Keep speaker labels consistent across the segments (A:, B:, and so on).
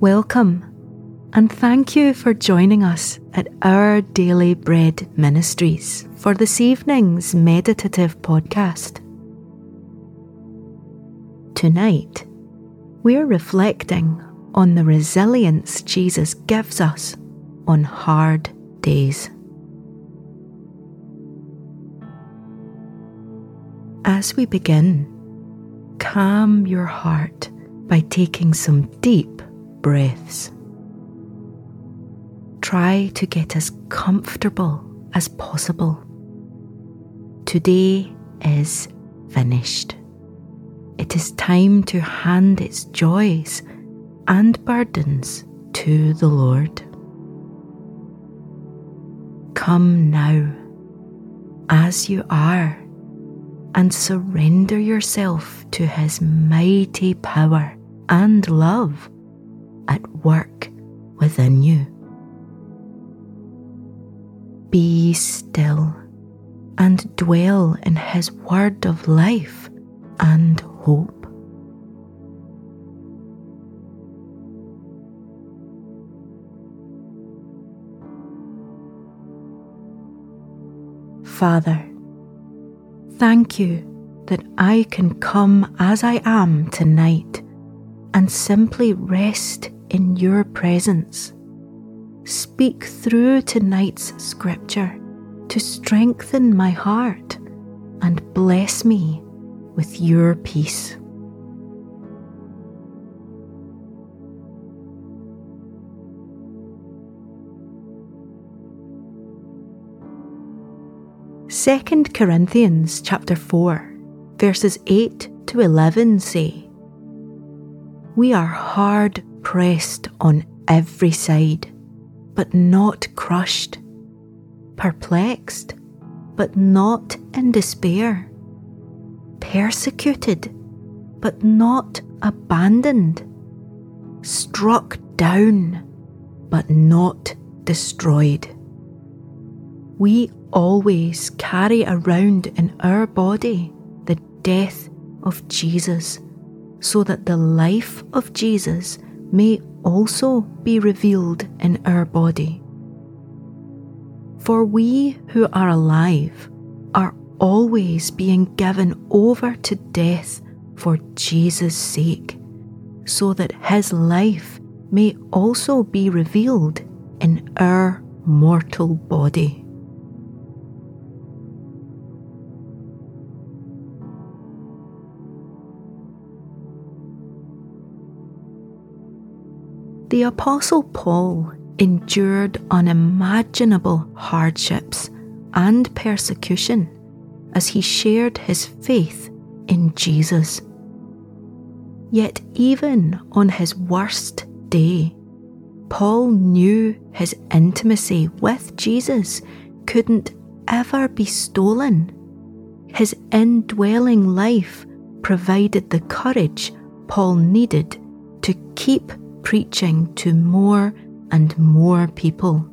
A: Welcome, and thank you for joining us at our Daily Bread Ministries for this evening's meditative podcast. Tonight, we're reflecting on the resilience Jesus gives us on hard days. As we begin, calm your heart by taking some deep breaths. Try to get as comfortable as possible. Today is finished. It is time to hand its joys and burdens to the Lord. Come now, as you are, and surrender yourself to His mighty power and love at work within you. Be still and dwell in His word of life and hope. Father, thank you that I can come as I am tonight and simply rest in your presence. Speak through tonight's scripture to strengthen my heart and bless me with your peace. Second Corinthians chapter 4 verses 8 to 11 say We are hard pressed on every side, but not crushed, perplexed, but not in despair, persecuted, but not abandoned, struck down, but not destroyed. We always carry around in our body the death of Jesus, so that the life of Jesus may also be revealed in our body. For we who are alive are always being given over to death for Jesus' sake, so that his life may also be revealed in our mortal body. The Apostle Paul endured unimaginable hardships and persecution as he shared his faith in Jesus. Yet, even on his worst day, Paul knew his intimacy with Jesus couldn't ever be stolen. His indwelling life provided the courage Paul needed to keep preaching to more and more people,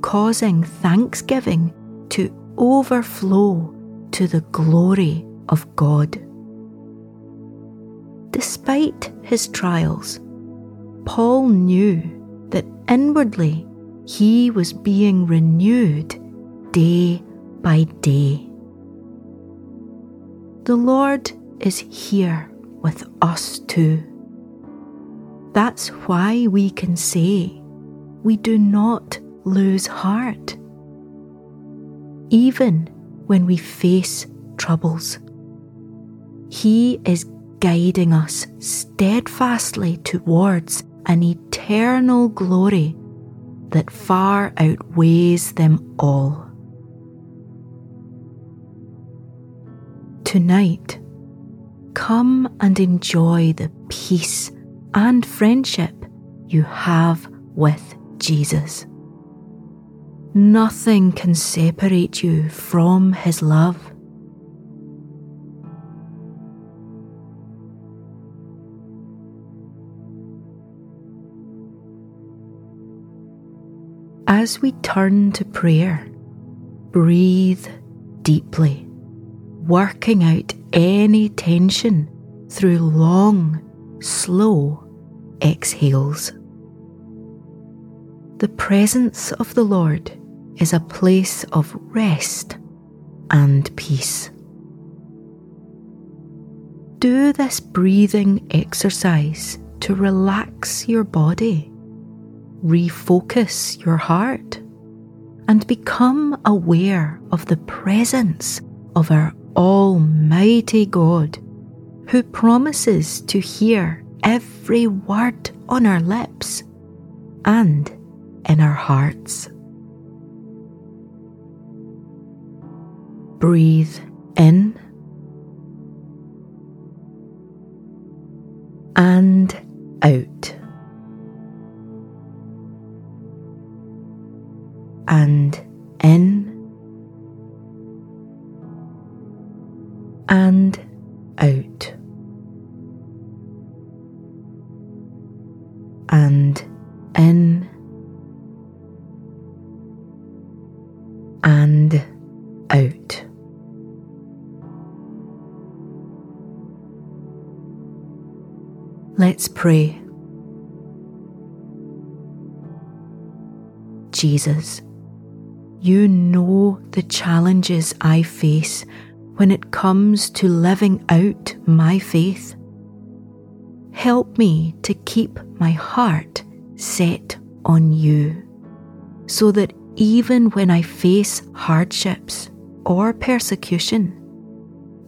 A: causing thanksgiving to overflow to the glory of God. Despite his trials, Paul knew that inwardly he was being renewed day by day. The Lord is here with us too. That's why we can say we do not lose heart. Even when we face troubles, He is guiding us steadfastly towards an eternal glory that far outweighs them all. Tonight, come and enjoy the peace and friendship you have with Jesus. Nothing can separate you from His love. As we turn to prayer, breathe deeply, working out any tension through long, slow exhales. The presence of the Lord is a place of rest and peace. Do this breathing exercise to relax your body, refocus your heart, and become aware of the presence of our Almighty God, who promises to hear every word on our lips and in our hearts. Breathe in and out. And in Let's pray. Jesus, you know the challenges I face when it comes to living out my faith. Help me to keep my heart set on you, so that even when I face hardships or persecution,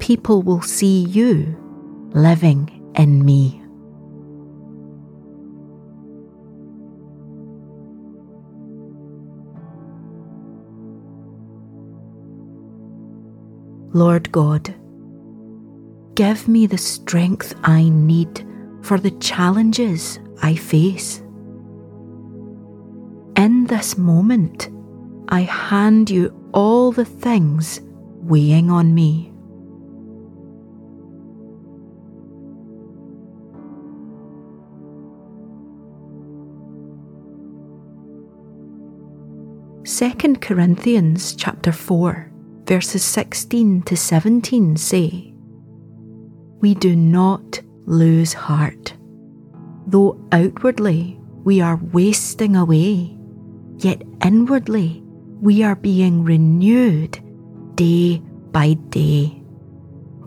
A: people will see you living in me. Lord God, give me the strength I need for the challenges I face. In this moment, I hand you all the things weighing on me. Second Corinthians chapter 4 verses 16 to 17 say, We do not lose heart. Though outwardly we are wasting away, yet inwardly we are being renewed day by day.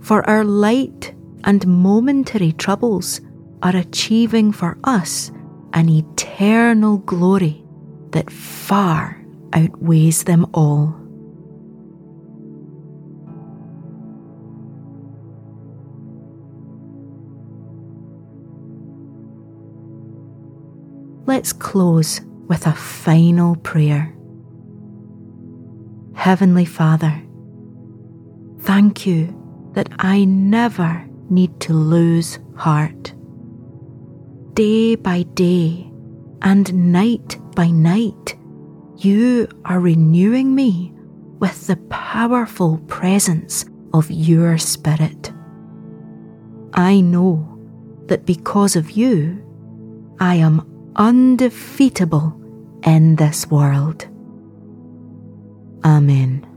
A: For our light and momentary troubles are achieving for us an eternal glory that far outweighs them all. Let's close with a final prayer. Heavenly Father, thank you that I never need to lose heart. Day by day and night by night, you are renewing me with the powerful presence of your Spirit. I know that because of you, I am undefeatable in this world. Amen.